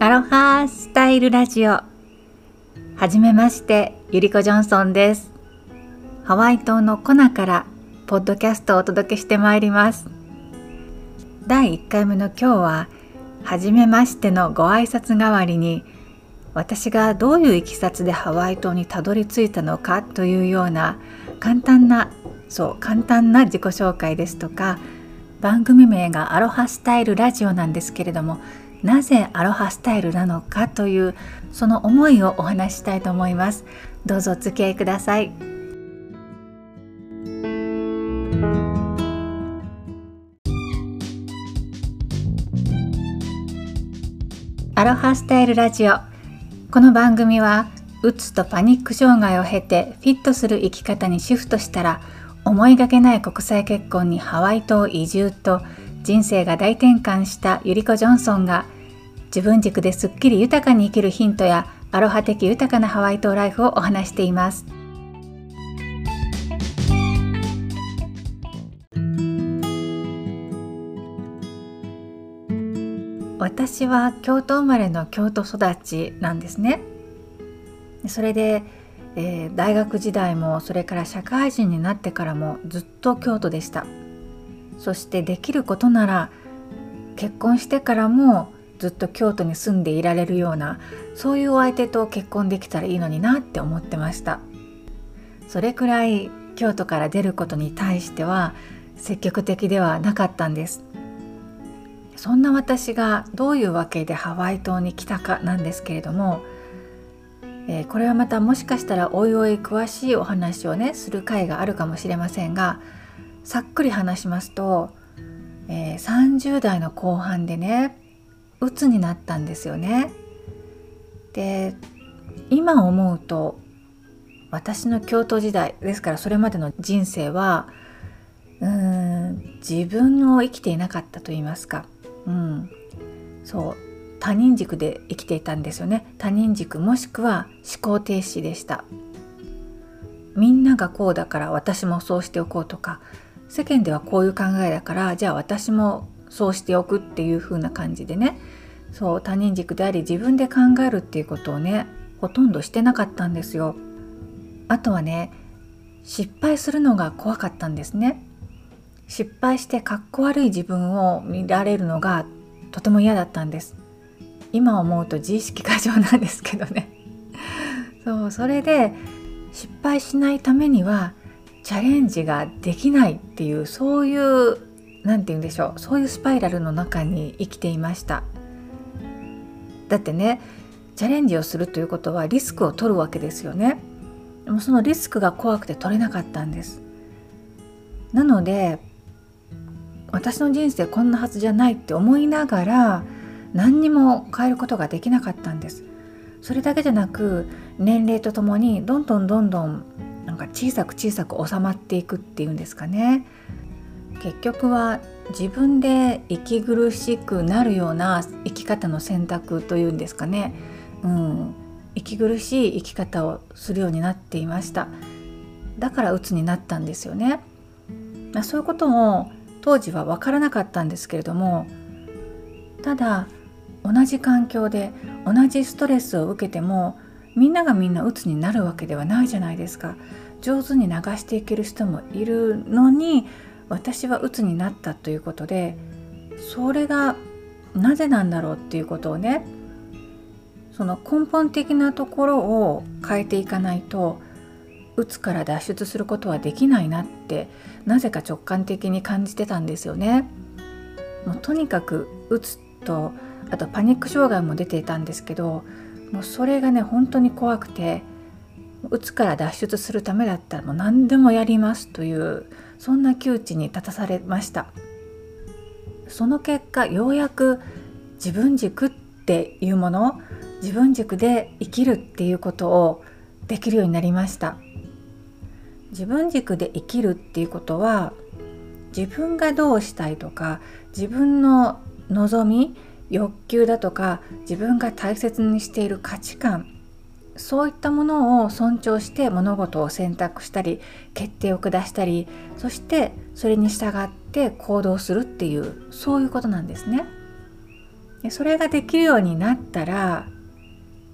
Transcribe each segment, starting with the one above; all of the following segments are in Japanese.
アロハスタイルラジオ。はじめましてゆりこジョンソンです。ハワイ島のコナからポッドキャストをお届けしてまいります。第1回目の今日ははじめましてのご挨拶代わりに私がどういういきさつでハワイ島にたどり着いたのかというような簡単なそう簡単な自己紹介ですとか番組名がアロハスタイルラジオなんですけれどもなぜアロハスタイルなのかというその思いをお話ししたいと思います。どうぞお付き合いください。アロハスタイルラジオ。この番組はうつとパニック障害を経てフィットする生き方にシフトしたら思いがけない国際結婚にハワイ島移住と人生が大転換したゆりこ・ジョンソンが自分軸ですっきり豊かに生きるヒントやアロハ的豊かなハワイ島ライフをお話しています。私は京都生まれの京都育ちなんですね。それで、えー、大学時代もそれから社会人になってからもずっと京都でした。そしてできることなら結婚してからもずっと京都に住んでいられるようなそういうお相手と結婚できたらいいのになって思ってました。それくらい京都から出ることに対しては積極的ではなかったんです。そんな私がどういうわけでハワイ島に来たかなんですけれども、えー、これはまたもしかしたらおいおい詳しいお話をねする回があるかもしれませんがさっくり話しますと、えー、30代の後半でねうつになったんですよね。で今思うと私の京都時代ですからそれまでの人生はうーん自分を生きていなかったと言いますか、うん、そう他人軸で生きていたんですよね。他人軸もしくは思考停止でした。みんながこうだから私もそうしておこうとか世間ではこういう考えだからじゃあ私もそうしておくっていう風な感じでねそう他人軸であり自分で考えるっていうことをねほとんどしてなかったんですよ。あとはね失敗するのが怖かったんですね。失敗してかっこ悪い自分を見られるのがとても嫌だったんです。今思うと自意識過剰なんですけどね。そうそれで失敗しないためにはチャレンジができないっていうそういう何て言うんでしょうそういうスパイラルの中に生きていました。だってねチャレンジをするということはリスクを取るわけですよね。でもそのリスクが怖くて取れなかったんです。なので私の人生こんなはずじゃないって思いながら何にも変えることができなかったんです。それだけじゃなく年齢とともにどんどんどんどんなんか小さく小さく収まっていくっていうんですかね。結局は自分で息苦しくなるような生き方の選択というんですかね、うん、息苦しい生き方をするようになっていました。だから鬱になったんですよね。まあそういうことも当時は分からなかったんですけれどもただ同じ環境で同じストレスを受けてもみんながみんな鬱になるわけではないじゃないですか上手に流していける人もいるのに私は鬱になったということでそれがなぜなんだろうっていうことをねその根本的なところを変えていかないと鬱から脱出することはできないなってなぜか直感的に感じてたんですよね。もうとにかく鬱とあとパニック障害も出ていたんですけどもうそれがね本当に怖くてうつから脱出するためだったらもう何でもやりますというそんな窮地に立たされました。その結果ようやく自分軸っていうもの自分軸で生きるっていうことをできるようになりました。自分軸で生きるっていうことは自分がどうしたいとか自分の望み欲求だとか自分が大切にしている価値観そういったものを尊重して物事を選択したり決定を下したりそしてそれに従って行動するっていうそういうことなんですね。それができるようになったら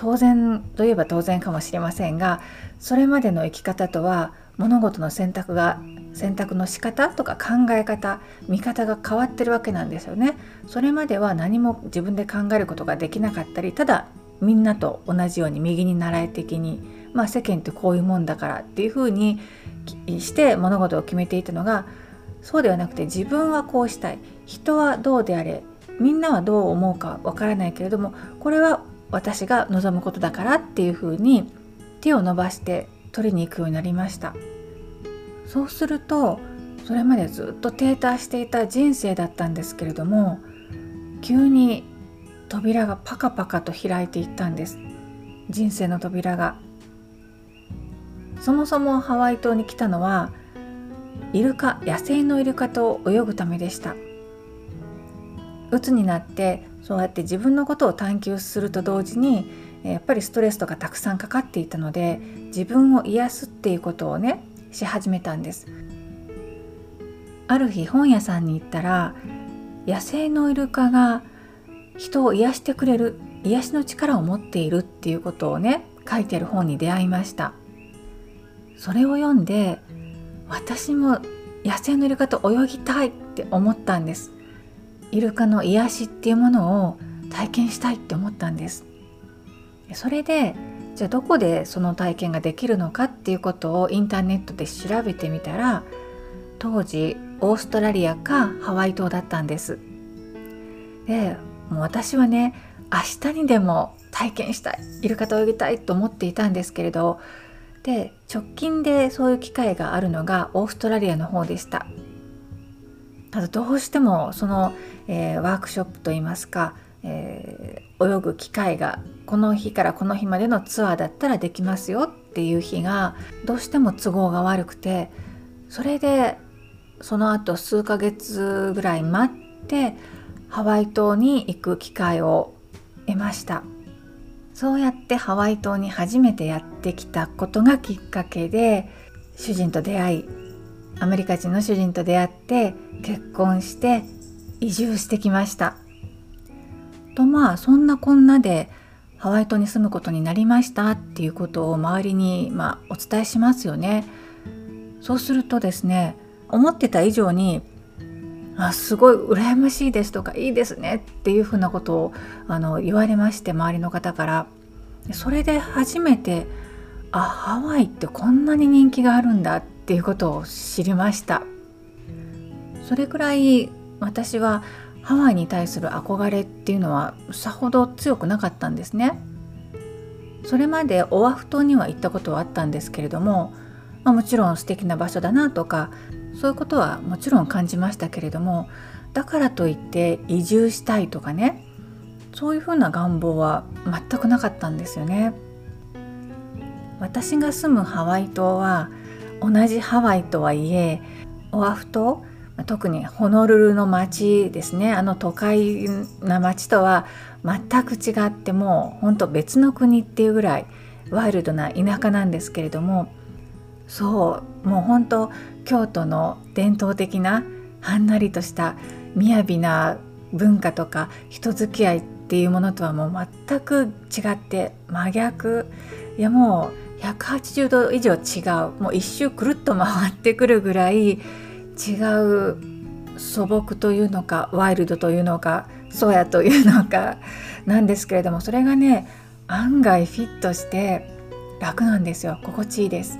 当然といえば当然かもしれませんがそれまでの生き方とは物事の選択が選択の仕方とか考え方見方が変わってるわけなんですよね。それまでは何も自分で考えることができなかったりただみんなと同じように右に習い的に、まあ、世間ってこういうもんだからっていうふうにして物事を決めていたのがそうではなくて自分はこうしたい人はどうであれみんなはどう思うかわからないけれどもこれは私が望むことだからっていうふうに手を伸ばして取りに行くようになりました。そうするとそれまでずっと停滞していた人生だったんですけれども急に扉がパカパカと開いていったんです。人生の扉が。そもそもハワイ島に来たのはイルカ野生のイルカと泳ぐためでした。鬱になってそうやって自分のことを探求すると同時にやっぱりストレスとかたくさんかかっていたので自分を癒すっていうことをねし始めたんです。ある日本屋さんに行ったら野生のイルカが人を癒してくれる癒しの力を持っているっていうことをね書いてる本に出会いました。それを読んで私も野生のイルカと泳ぎたいって思ったんです。イルカの癒しっていうものを体験したいって思ったんです。それでじゃあどこでその体験ができるのかっていうことをインターネットで調べてみたら当時オーストラリアかハワイ島だったんです。でもう私はね明日にでも体験したいイルカと泳ぎたいと思っていたんですけれどで直近でそういう機会があるのがオーストラリアの方でした。ただどうしてもその、えー、ワークショップといいますか、えー、泳ぐ機会がこの日からこの日までのツアーだったらできますよっていう日がどうしても都合が悪くてそれでその後数ヶ月ぐらい待ってハワイ島に行く機会を得ました。そうやってハワイ島に初めてやってきたことがきっかけで主人と出会いアメリカ人の主人と出会って結婚して移住してきました。とまあそんなこんなでハワイ島に住むことになりましたっていうことを周りに、まあ、お伝えしますよね。そうするとですね思ってた以上にあすごい羨ましいですとかいいですねっていうふうなことをあの言われまして周りの方から。それで初めてあハワイってこんなに人気があるんだってていうことを知りましたそれくらい私はハワイに対する憧れっていうのはさほど強くなかったんですねそれまでオアフ島には行ったことはあったんですけれども、まあ、もちろん素敵な場所だなとかそういうことはもちろん感じましたけれどもだからといって移住したいとかねそういうふうな願望は全くなかったんですよね。私が住むハワイ島は同じハワイとはいえオアフ島特にホノルルの街ですね。あの都会な街とは全く違ってもうほんと別の国っていうぐらいワイルドな田舎なんですけれどもそうもう本当京都の伝統的なはんなりとした雅な文化とか人付き合いっていうものとはもう全く違って真逆。いやもう180度以上違うもう一周くるっと回ってくるぐらい違う素朴というのかワイルドというのかソヤというのかなんですけれどもそれがね案外フィットして楽なんですよ心地いいです。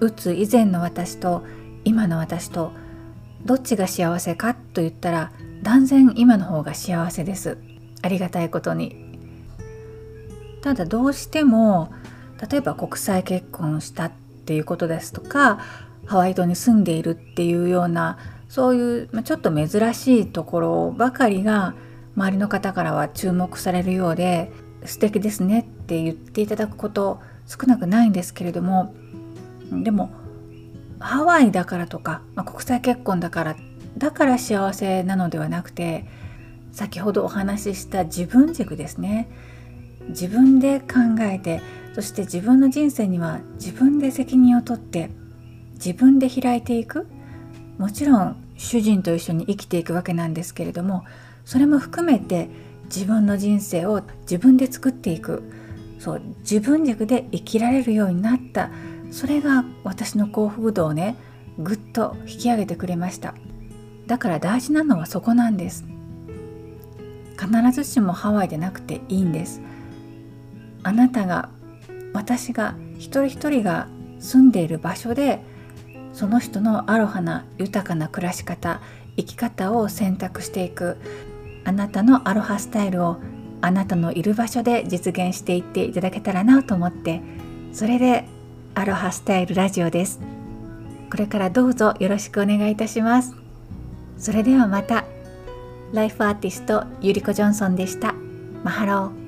うつ以前の私と今の私とどっちが幸せかと言ったら断然今の方が幸せですありがたいことにただどうしても例えば国際結婚したっていうことですとかハワイ島に住んでいるっていうようなそういう、ちょっと珍しいところばかりが周りの方からは注目されるようで素敵ですねって言っていただくこと少なくないんですけれどもでもハワイだからとか、まあ、国際結婚だからだから幸せなのではなくて先ほどお話しした自分軸ですね。自分で考えてそして自分の人生には自分で責任を取って自分で開いていく。もちろん主人と一緒に生きていくわけなんですけれどもそれも含めて自分の人生を自分で作っていく。そう自分軸で生きられるようになった。それが私の幸福度をねぐっと引き上げてくれました。だから大事なのはそこなんです。必ずしもハワイでなくていいんです。あなたが私が一人一人が住んでいる場所でその人のアロハな豊かな暮らし方生き方を選択していく。あなたのアロハスタイルをあなたのいる場所で実現していっていただけたらなと思ってそれでアロハスタイルラジオです。これからどうぞよろしくお願いいたします。それではまた。ライフアーティストゆりこジョンソンでした。マハロー。